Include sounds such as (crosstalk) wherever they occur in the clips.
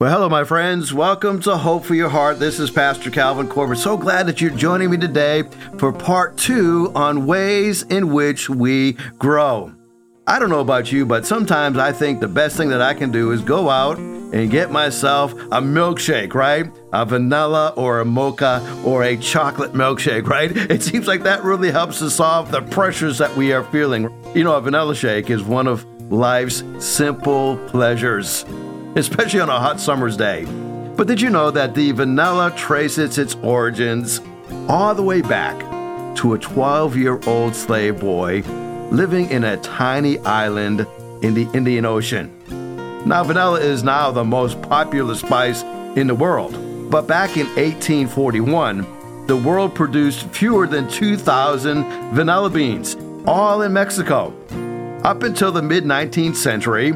Well, hello, my friends. Welcome to Hope for Your Heart. This is Pastor Calvin Corbett. So glad that you're joining me today for part two on ways in which we grow. I don't know about you, but sometimes I think the best thing that I can do is go out and get myself a milkshake, right? A vanilla or a mocha or a chocolate milkshake, right? (laughs) It seems like that really helps to solve the pressures that we are feeling. You know, a vanilla shake is one of life's simple pleasures especially on a hot summer's day. But did you know that the vanilla traces its origins all the way back to a 12 year old slave boy living in a tiny island in the Indian Ocean? Now, vanilla is now the most popular spice in the world, but back in 1841, the world produced fewer than 2,000 vanilla beans, all in Mexico. Up until the mid 19th century,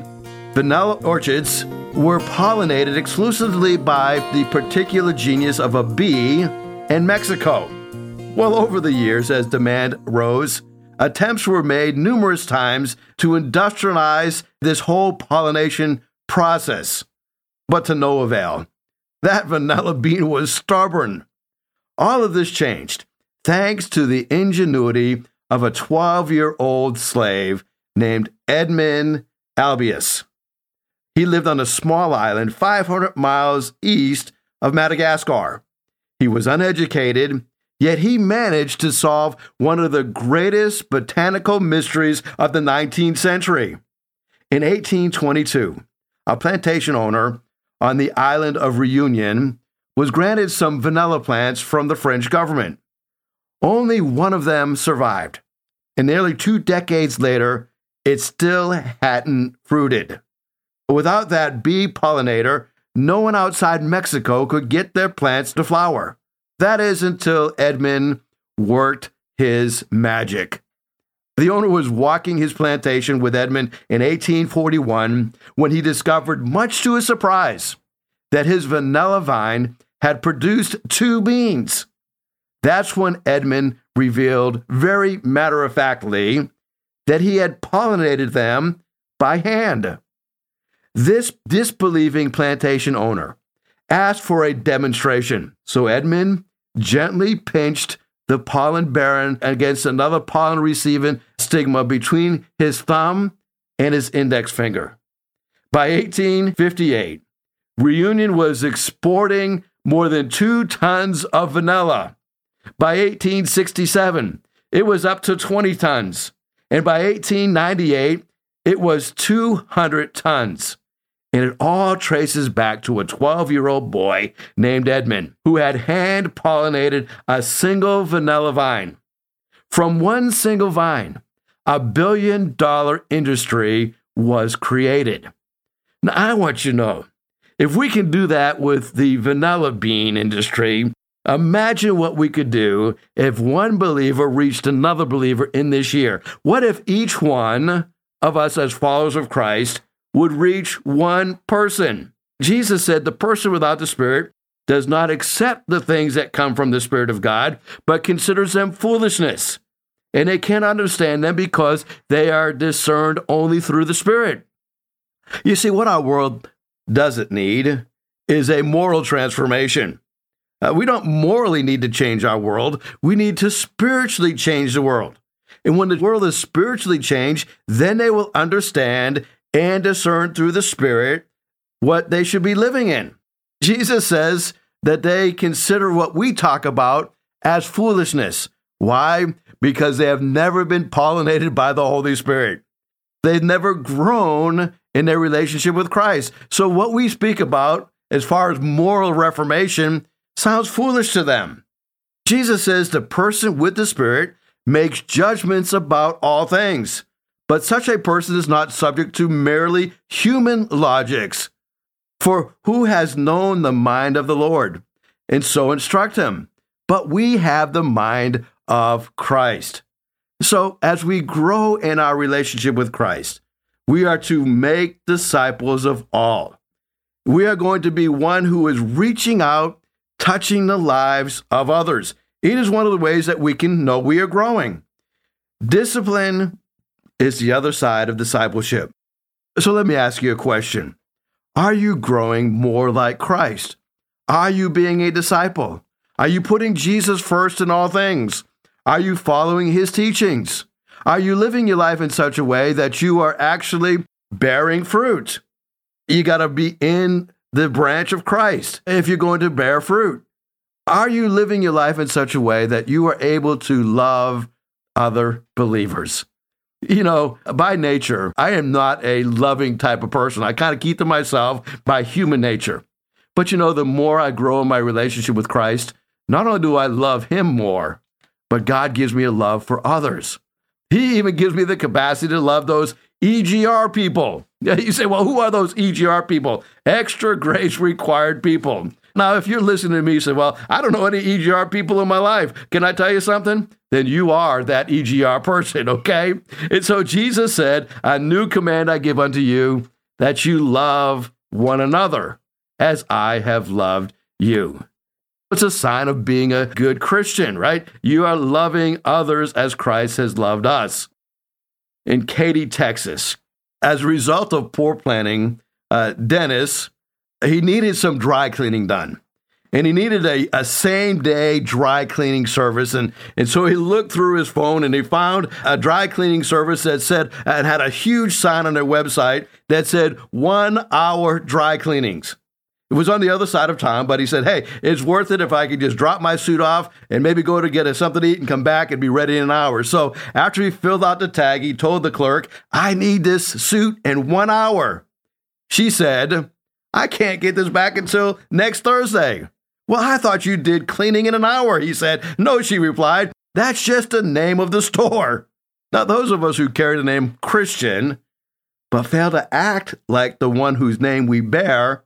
vanilla orchards were pollinated exclusively by the particular genius of a bee in Mexico. Well, over the years, as demand rose, attempts were made numerous times to industrialize this whole pollination process, but to no avail. That vanilla bean was stubborn. All of this changed thanks to the ingenuity of a 12 year old slave named Edmund Albius. He lived on a small island 500 miles east of Madagascar. He was uneducated, yet he managed to solve one of the greatest botanical mysteries of the 19th century. In 1822, a plantation owner on the island of Reunion was granted some vanilla plants from the French government. Only one of them survived, and nearly two decades later, it still hadn't fruited. Without that bee pollinator, no one outside Mexico could get their plants to flower. That is until Edmund worked his magic. The owner was walking his plantation with Edmund in 1841 when he discovered, much to his surprise, that his vanilla vine had produced two beans. That's when Edmund revealed very matter of factly that he had pollinated them by hand. This disbelieving plantation owner asked for a demonstration, so Edmund gently pinched the pollen bearing against another pollen receiving stigma between his thumb and his index finger. By 1858, Reunion was exporting more than two tons of vanilla. By 1867, it was up to 20 tons. And by 1898, it was 200 tons. And it all traces back to a 12 year old boy named Edmund who had hand pollinated a single vanilla vine. From one single vine, a billion dollar industry was created. Now, I want you to know if we can do that with the vanilla bean industry, imagine what we could do if one believer reached another believer in this year. What if each one of us, as followers of Christ, would reach one person. Jesus said, The person without the Spirit does not accept the things that come from the Spirit of God, but considers them foolishness. And they can't understand them because they are discerned only through the Spirit. You see, what our world doesn't need is a moral transformation. Uh, we don't morally need to change our world, we need to spiritually change the world. And when the world is spiritually changed, then they will understand and discern through the Spirit what they should be living in. Jesus says that they consider what we talk about as foolishness. Why? Because they have never been pollinated by the Holy Spirit. They've never grown in their relationship with Christ. So, what we speak about as far as moral reformation sounds foolish to them. Jesus says the person with the Spirit makes judgments about all things. But such a person is not subject to merely human logics. For who has known the mind of the Lord? And so instruct him. But we have the mind of Christ. So as we grow in our relationship with Christ, we are to make disciples of all. We are going to be one who is reaching out, touching the lives of others. It is one of the ways that we can know we are growing. Discipline is the other side of discipleship. So let me ask you a question Are you growing more like Christ? Are you being a disciple? Are you putting Jesus first in all things? Are you following his teachings? Are you living your life in such a way that you are actually bearing fruit? You got to be in the branch of Christ if you're going to bear fruit. Are you living your life in such a way that you are able to love other believers? You know, by nature, I am not a loving type of person. I kind of keep to myself by human nature. But you know, the more I grow in my relationship with Christ, not only do I love Him more, but God gives me a love for others. He even gives me the capacity to love those EGR people. (laughs) You say, well, who are those EGR people? Extra grace required people. Now, if you're listening to me, you say, well, I don't know any EGR people in my life. Can I tell you something? Then you are that EGR person, (laughs) okay? And so Jesus said, A new command I give unto you, that you love one another as I have loved you. It's a sign of being a good Christian, right? You are loving others as Christ has loved us. In Katy, Texas, as a result of poor planning, uh, Dennis, he needed some dry cleaning done. And he needed a, a same day dry cleaning service. And, and so he looked through his phone and he found a dry cleaning service that said, and had a huge sign on their website that said one hour dry cleanings. It was on the other side of town, but he said, Hey, it's worth it if I could just drop my suit off and maybe go to get something to eat and come back and be ready in an hour. So after he filled out the tag, he told the clerk, I need this suit in one hour. She said, I can't get this back until next Thursday. Well, I thought you did cleaning in an hour, he said. No, she replied. That's just the name of the store. Now, those of us who carry the name Christian, but fail to act like the one whose name we bear,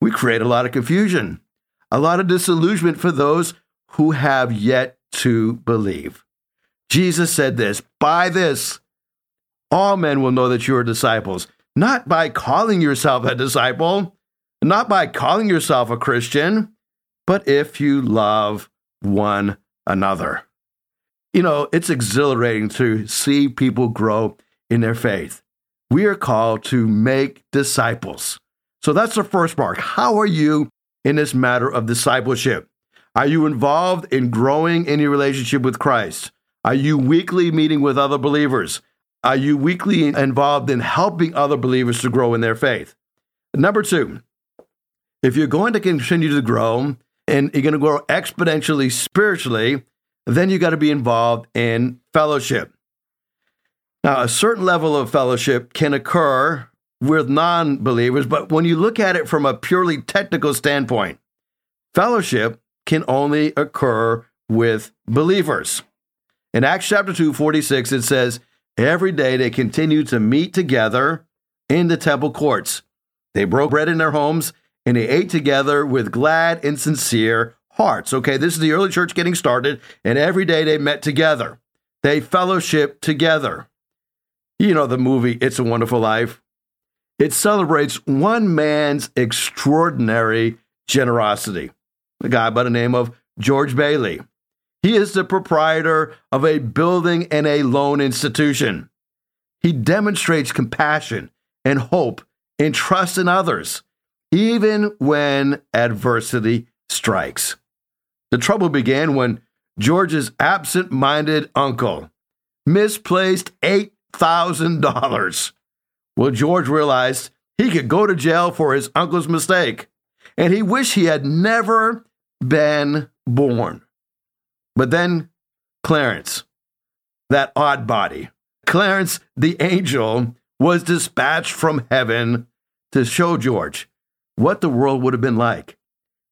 we create a lot of confusion, a lot of disillusionment for those who have yet to believe. Jesus said this By this, all men will know that you are disciples not by calling yourself a disciple, not by calling yourself a Christian, but if you love one another. You know, it's exhilarating to see people grow in their faith. We are called to make disciples. So that's the first mark. How are you in this matter of discipleship? Are you involved in growing in your relationship with Christ? Are you weekly meeting with other believers? Are you weekly involved in helping other believers to grow in their faith? Number two, if you're going to continue to grow and you're going to grow exponentially spiritually, then you got to be involved in fellowship. Now, a certain level of fellowship can occur with non believers, but when you look at it from a purely technical standpoint, fellowship can only occur with believers. In Acts chapter 2, 46, it says, Every day they continued to meet together in the temple courts. They broke bread in their homes and they ate together with glad and sincere hearts. Okay, this is the early church getting started, and every day they met together. They fellowship together. You know the movie It's a Wonderful Life? It celebrates one man's extraordinary generosity. A guy by the name of George Bailey. He is the proprietor of a building and a loan institution. He demonstrates compassion and hope and trust in others, even when adversity strikes. The trouble began when George's absent minded uncle misplaced $8,000. Well, George realized he could go to jail for his uncle's mistake, and he wished he had never been born. But then Clarence, that odd body, Clarence the angel, was dispatched from heaven to show George what the world would have been like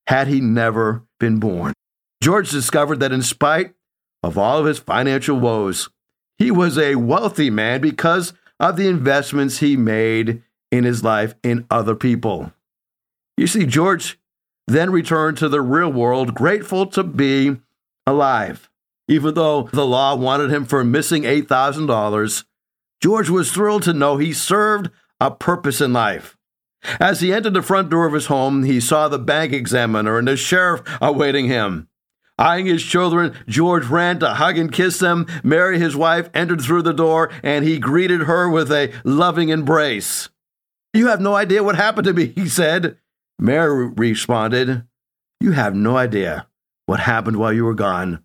had he never been born. George discovered that in spite of all of his financial woes, he was a wealthy man because of the investments he made in his life in other people. You see, George then returned to the real world, grateful to be alive. Even though the law wanted him for missing $8,000, George was thrilled to know he served a purpose in life. As he entered the front door of his home, he saw the bank examiner and the sheriff awaiting him. Eyeing his children, George ran to hug and kiss them. Mary, his wife, entered through the door, and he greeted her with a loving embrace. You have no idea what happened to me, he said. Mary responded, You have no idea what happened while you were gone.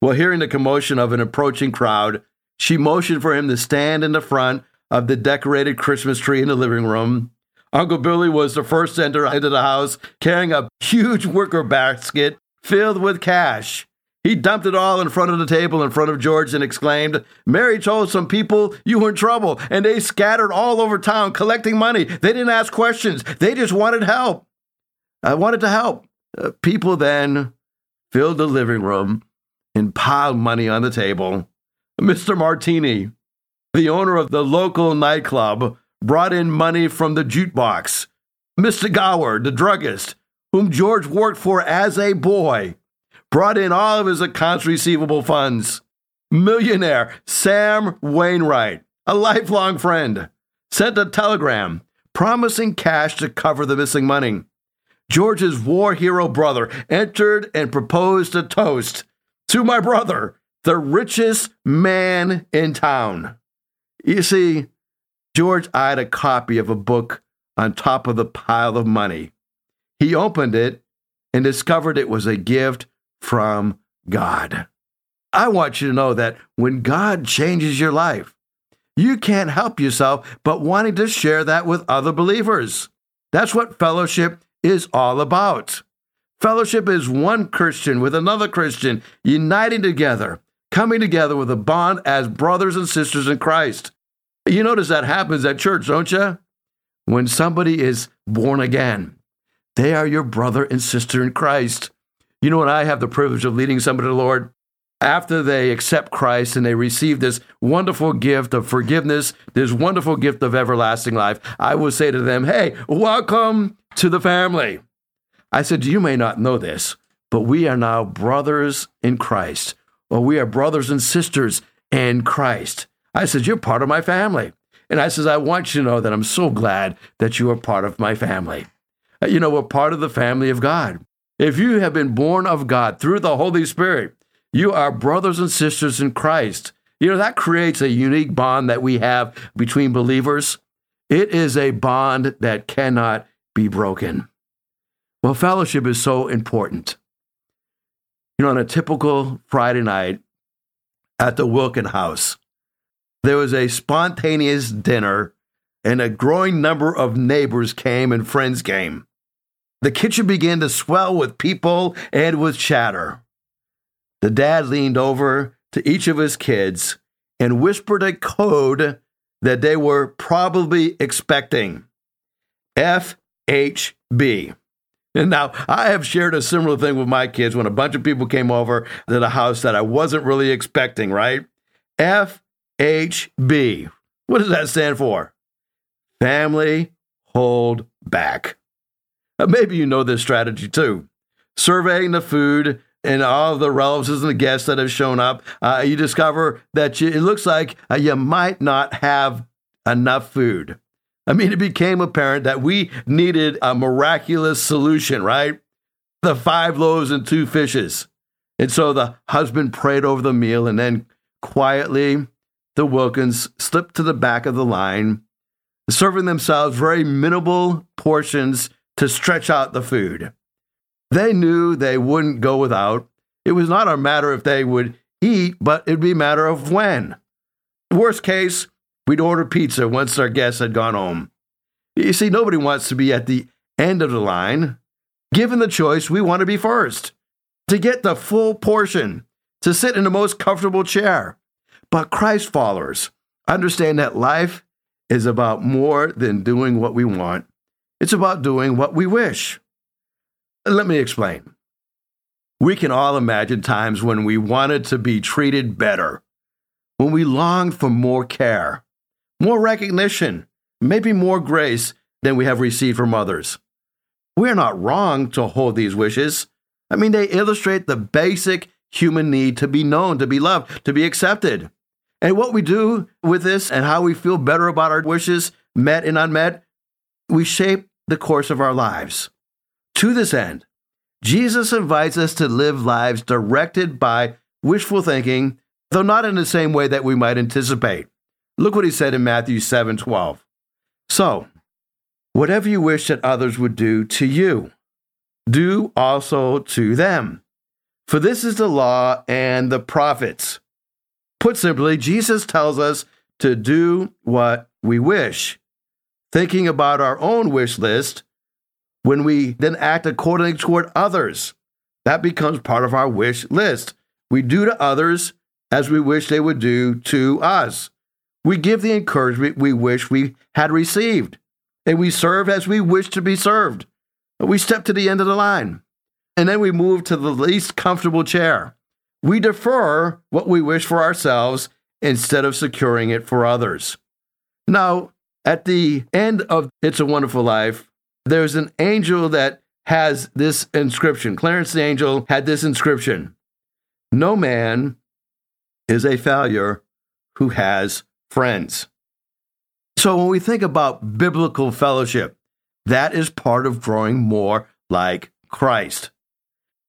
Well, hearing the commotion of an approaching crowd, she motioned for him to stand in the front of the decorated Christmas tree in the living room. Uncle Billy was the first to enter into the house carrying a huge wicker basket filled with cash. He dumped it all in front of the table in front of George and exclaimed, Mary told some people you were in trouble, and they scattered all over town collecting money. They didn't ask questions, they just wanted help. I wanted to help. Uh, people then filled the living room and piled money on the table. Mr. Martini, the owner of the local nightclub, brought in money from the jukebox. Mr. Gower, the druggist, whom George worked for as a boy, brought in all of his accounts receivable funds. Millionaire Sam Wainwright, a lifelong friend, sent a telegram promising cash to cover the missing money. George's war hero brother entered and proposed a toast to my brother, the richest man in town. You see, George eyed a copy of a book on top of the pile of money. He opened it and discovered it was a gift from God. I want you to know that when God changes your life, you can't help yourself but wanting to share that with other believers. That's what fellowship is all about. Fellowship is one Christian with another Christian uniting together, coming together with a bond as brothers and sisters in Christ. You notice that happens at church, don't you? When somebody is born again, they are your brother and sister in Christ. You know what? I have the privilege of leading somebody to the Lord. After they accept Christ and they receive this wonderful gift of forgiveness, this wonderful gift of everlasting life, I will say to them, Hey, welcome to the family. I said, You may not know this, but we are now brothers in Christ, or we are brothers and sisters in Christ. I said, You're part of my family. And I says, I want you to know that I'm so glad that you are part of my family. Uh, you know, we're part of the family of God. If you have been born of God through the Holy Spirit, you are brothers and sisters in Christ. You know, that creates a unique bond that we have between believers. It is a bond that cannot be broken. Well, fellowship is so important. You know, on a typical Friday night at the Wilkin House, there was a spontaneous dinner, and a growing number of neighbors came and friends came. The kitchen began to swell with people and with chatter. The dad leaned over to each of his kids and whispered a code that they were probably expecting FHB. And now I have shared a similar thing with my kids when a bunch of people came over to the house that I wasn't really expecting, right? FHB. What does that stand for? Family hold back. Maybe you know this strategy too. Surveying the food and all the relatives and the guests that have shown up, uh, you discover that you, it looks like uh, you might not have enough food. I mean, it became apparent that we needed a miraculous solution, right? The five loaves and two fishes. And so the husband prayed over the meal and then quietly the Wilkins slipped to the back of the line, serving themselves very minimal portions to stretch out the food. They knew they wouldn't go without. It was not a matter if they would eat, but it'd be a matter of when. Worst case, we'd order pizza once our guests had gone home. You see, nobody wants to be at the end of the line. Given the choice, we want to be first, to get the full portion, to sit in the most comfortable chair. But Christ followers understand that life is about more than doing what we want, it's about doing what we wish. Let me explain. We can all imagine times when we wanted to be treated better, when we longed for more care, more recognition, maybe more grace than we have received from others. We're not wrong to hold these wishes. I mean, they illustrate the basic human need to be known, to be loved, to be accepted. And what we do with this and how we feel better about our wishes, met and unmet, we shape the course of our lives. To this end, Jesus invites us to live lives directed by wishful thinking, though not in the same way that we might anticipate. Look what he said in Matthew 7 12. So, Whatever you wish that others would do to you, do also to them. For this is the law and the prophets. Put simply, Jesus tells us to do what we wish. Thinking about our own wish list, when we then act accordingly toward others, that becomes part of our wish list. We do to others as we wish they would do to us. We give the encouragement we wish we had received and we serve as we wish to be served. We step to the end of the line, and then we move to the least comfortable chair. We defer what we wish for ourselves instead of securing it for others. Now, at the end of It's a Wonderful Life, there's an angel that has this inscription. Clarence the angel had this inscription No man is a failure who has friends. So when we think about biblical fellowship, that is part of growing more like Christ.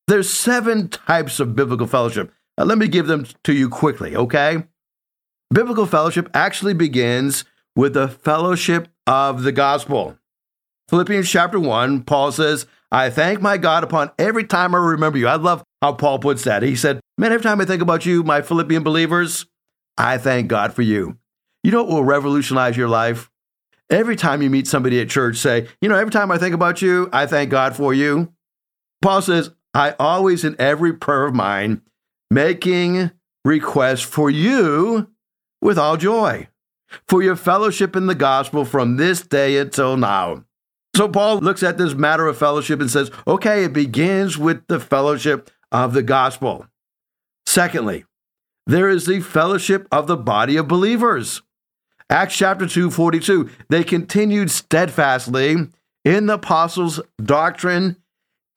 There's seven types of biblical fellowship. Let me give them to you quickly, okay? Biblical fellowship actually begins with the fellowship of the gospel. Philippians chapter 1, Paul says, I thank my God upon every time I remember you. I love how Paul puts that. He said, Man, every time I think about you, my Philippian believers, I thank God for you. You know what will revolutionize your life? Every time you meet somebody at church, say, you know, every time I think about you, I thank God for you. Paul says, I always, in every prayer of mine, making requests for you with all joy, for your fellowship in the gospel from this day until now. So Paul looks at this matter of fellowship and says, okay, it begins with the fellowship of the gospel. Secondly, there is the fellowship of the body of believers. Acts chapter 2, 42. They continued steadfastly in the apostles' doctrine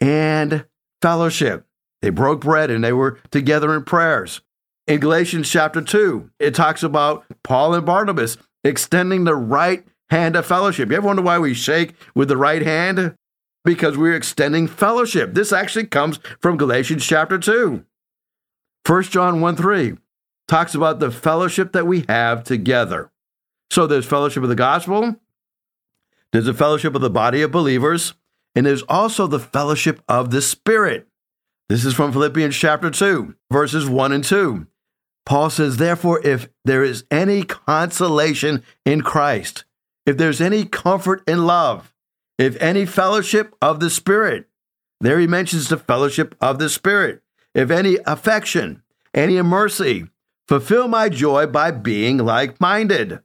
and fellowship. They broke bread and they were together in prayers. In Galatians chapter 2, it talks about Paul and Barnabas extending the right hand of fellowship. You ever wonder why we shake with the right hand? Because we're extending fellowship. This actually comes from Galatians chapter 2. 1 John 1 3 talks about the fellowship that we have together. So there's fellowship of the gospel, there's a fellowship of the body of believers, and there's also the fellowship of the Spirit. This is from Philippians chapter 2, verses 1 and 2. Paul says, Therefore, if there is any consolation in Christ, if there's any comfort in love, if any fellowship of the Spirit, there he mentions the fellowship of the Spirit, if any affection, any mercy, fulfill my joy by being like minded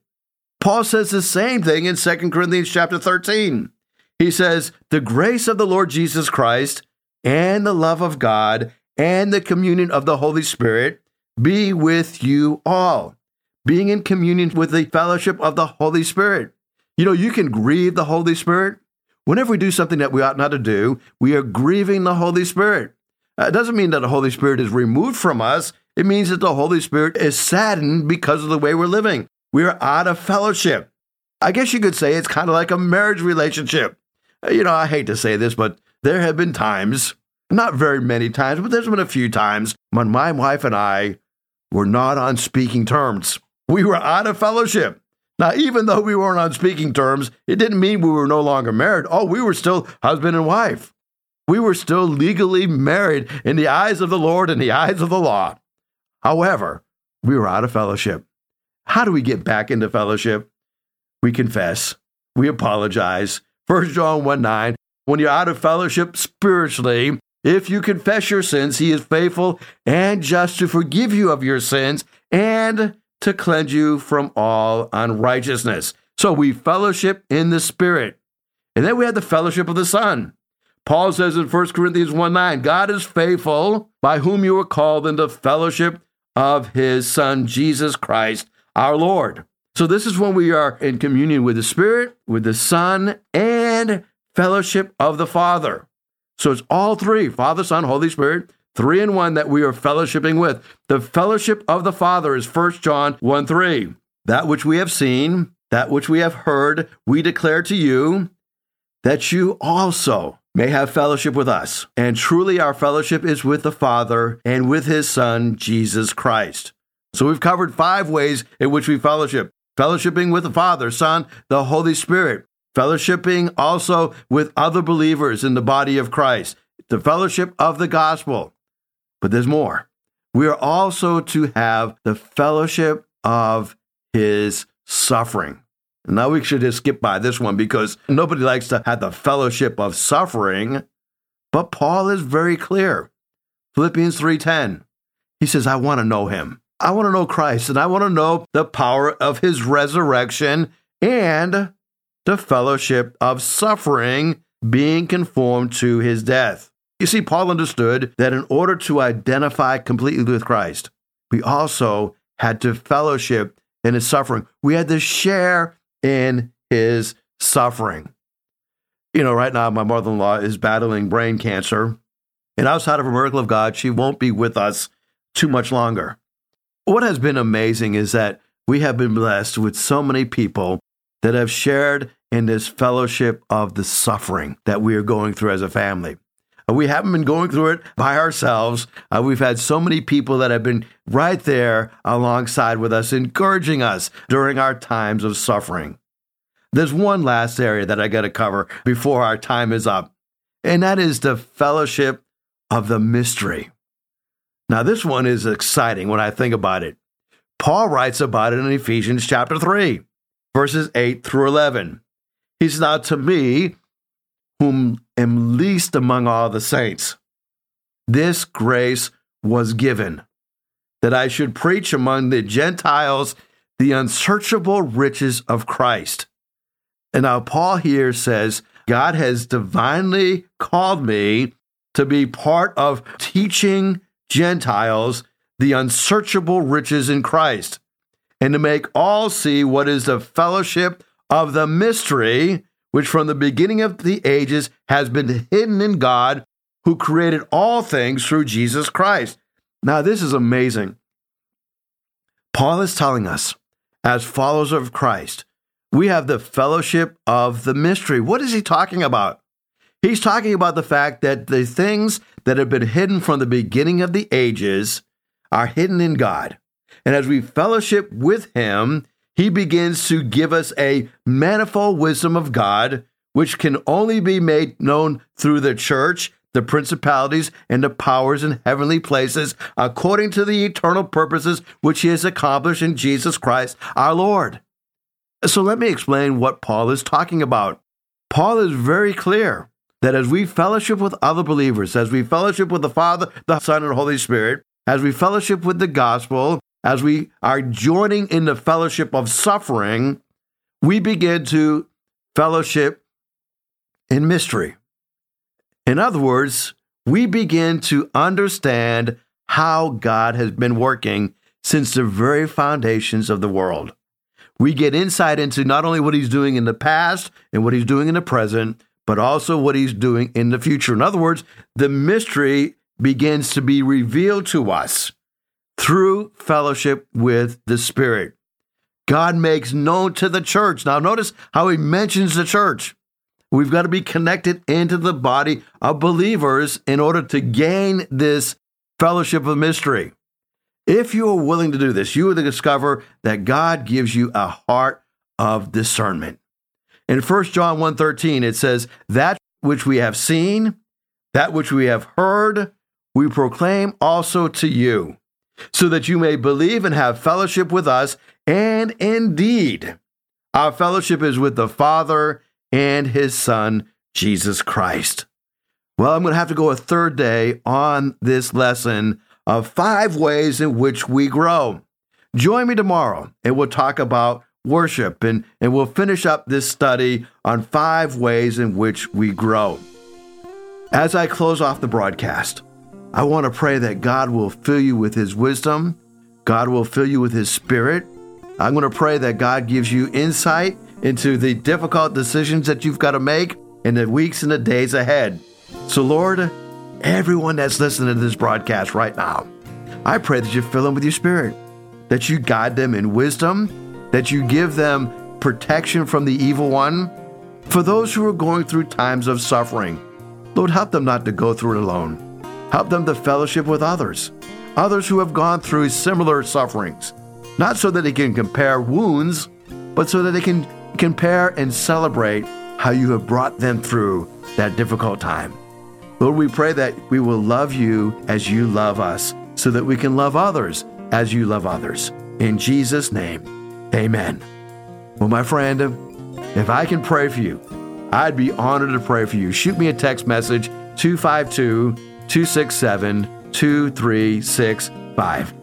Paul says the same thing in 2 Corinthians chapter 13. He says, The grace of the Lord Jesus Christ and the love of God and the communion of the Holy Spirit be with you all. Being in communion with the fellowship of the Holy Spirit. You know, you can grieve the Holy Spirit. Whenever we do something that we ought not to do, we are grieving the Holy Spirit. Uh, it doesn't mean that the Holy Spirit is removed from us. It means that the Holy Spirit is saddened because of the way we're living. We're out of fellowship. I guess you could say it's kind of like a marriage relationship. You know, I hate to say this, but there have been times, not very many times, but there's been a few times when my wife and I were not on speaking terms. We were out of fellowship. Now, even though we weren't on speaking terms, it didn't mean we were no longer married. Oh, we were still husband and wife. We were still legally married in the eyes of the Lord and the eyes of the law. However, we were out of fellowship. How do we get back into fellowship? We confess, we apologize. 1 John 1 9, when you're out of fellowship spiritually, if you confess your sins, he is faithful and just to forgive you of your sins and to cleanse you from all unrighteousness. So we fellowship in the Spirit. And then we have the fellowship of the Son. Paul says in 1 Corinthians 1 9, God is faithful, by whom you were called into fellowship of his Son, Jesus Christ, our Lord. So, this is when we are in communion with the Spirit, with the Son, and fellowship of the Father. So, it's all three Father, Son, Holy Spirit, three in one that we are fellowshipping with. The fellowship of the Father is 1 John 1 3. That which we have seen, that which we have heard, we declare to you, that you also may have fellowship with us. And truly, our fellowship is with the Father and with his Son, Jesus Christ. So we've covered five ways in which we fellowship fellowshipping with the Father, Son, the Holy Spirit. fellowshipping also with other believers in the body of Christ, the fellowship of the gospel. But there's more. We are also to have the fellowship of his suffering. Now we should just skip by this one because nobody likes to have the fellowship of suffering, but Paul is very clear. Philippians 3:10. He says, "I want to know him. I want to know Christ and I want to know the power of his resurrection and the fellowship of suffering, being conformed to his death." You see, Paul understood that in order to identify completely with Christ, we also had to fellowship in his suffering. We had to share in his suffering. You know, right now, my mother in law is battling brain cancer, and outside of a miracle of God, she won't be with us too much longer. What has been amazing is that we have been blessed with so many people that have shared in this fellowship of the suffering that we are going through as a family. We haven't been going through it by ourselves. Uh, we've had so many people that have been right there alongside with us, encouraging us during our times of suffering. There's one last area that I got to cover before our time is up, and that is the fellowship of the mystery. Now, this one is exciting when I think about it. Paul writes about it in Ephesians chapter 3, verses 8 through 11. He says, Now to me, whom am least among all the saints. This grace was given that I should preach among the Gentiles the unsearchable riches of Christ. And now Paul here says, God has divinely called me to be part of teaching Gentiles the unsearchable riches in Christ and to make all see what is the fellowship of the mystery which from the beginning of the ages has been hidden in God, who created all things through Jesus Christ. Now, this is amazing. Paul is telling us, as followers of Christ, we have the fellowship of the mystery. What is he talking about? He's talking about the fact that the things that have been hidden from the beginning of the ages are hidden in God. And as we fellowship with him, he begins to give us a manifold wisdom of God, which can only be made known through the church, the principalities, and the powers in heavenly places, according to the eternal purposes which he has accomplished in Jesus Christ our Lord. So let me explain what Paul is talking about. Paul is very clear that as we fellowship with other believers, as we fellowship with the Father, the Son, and the Holy Spirit, as we fellowship with the gospel, as we are joining in the fellowship of suffering, we begin to fellowship in mystery. In other words, we begin to understand how God has been working since the very foundations of the world. We get insight into not only what he's doing in the past and what he's doing in the present, but also what he's doing in the future. In other words, the mystery begins to be revealed to us through fellowship with the Spirit. God makes known to the church. Now, notice how he mentions the church. We've got to be connected into the body of believers in order to gain this fellowship of mystery. If you are willing to do this, you will discover that God gives you a heart of discernment. In 1 John 1:13 it says, "That which we have seen, that which we have heard, we proclaim also to you, so that you may believe and have fellowship with us. And indeed, our fellowship is with the Father and his Son, Jesus Christ. Well, I'm going to have to go a third day on this lesson of five ways in which we grow. Join me tomorrow and we'll talk about worship and, and we'll finish up this study on five ways in which we grow. As I close off the broadcast, I want to pray that God will fill you with His wisdom, God will fill you with His Spirit. I'm going to pray that God gives you insight into the difficult decisions that you've got to make in the weeks and the days ahead. So, Lord, everyone that's listening to this broadcast right now, I pray that you fill them with your Spirit, that you guide them in wisdom, that you give them protection from the evil one. For those who are going through times of suffering, Lord, help them not to go through it alone. Help them to fellowship with others, others who have gone through similar sufferings, not so that they can compare wounds, but so that they can compare and celebrate how you have brought them through that difficult time. Lord, we pray that we will love you as you love us so that we can love others as you love others. In Jesus' name, amen. Well, my friend, if I can pray for you, I'd be honored to pray for you. Shoot me a text message 252 267 2365.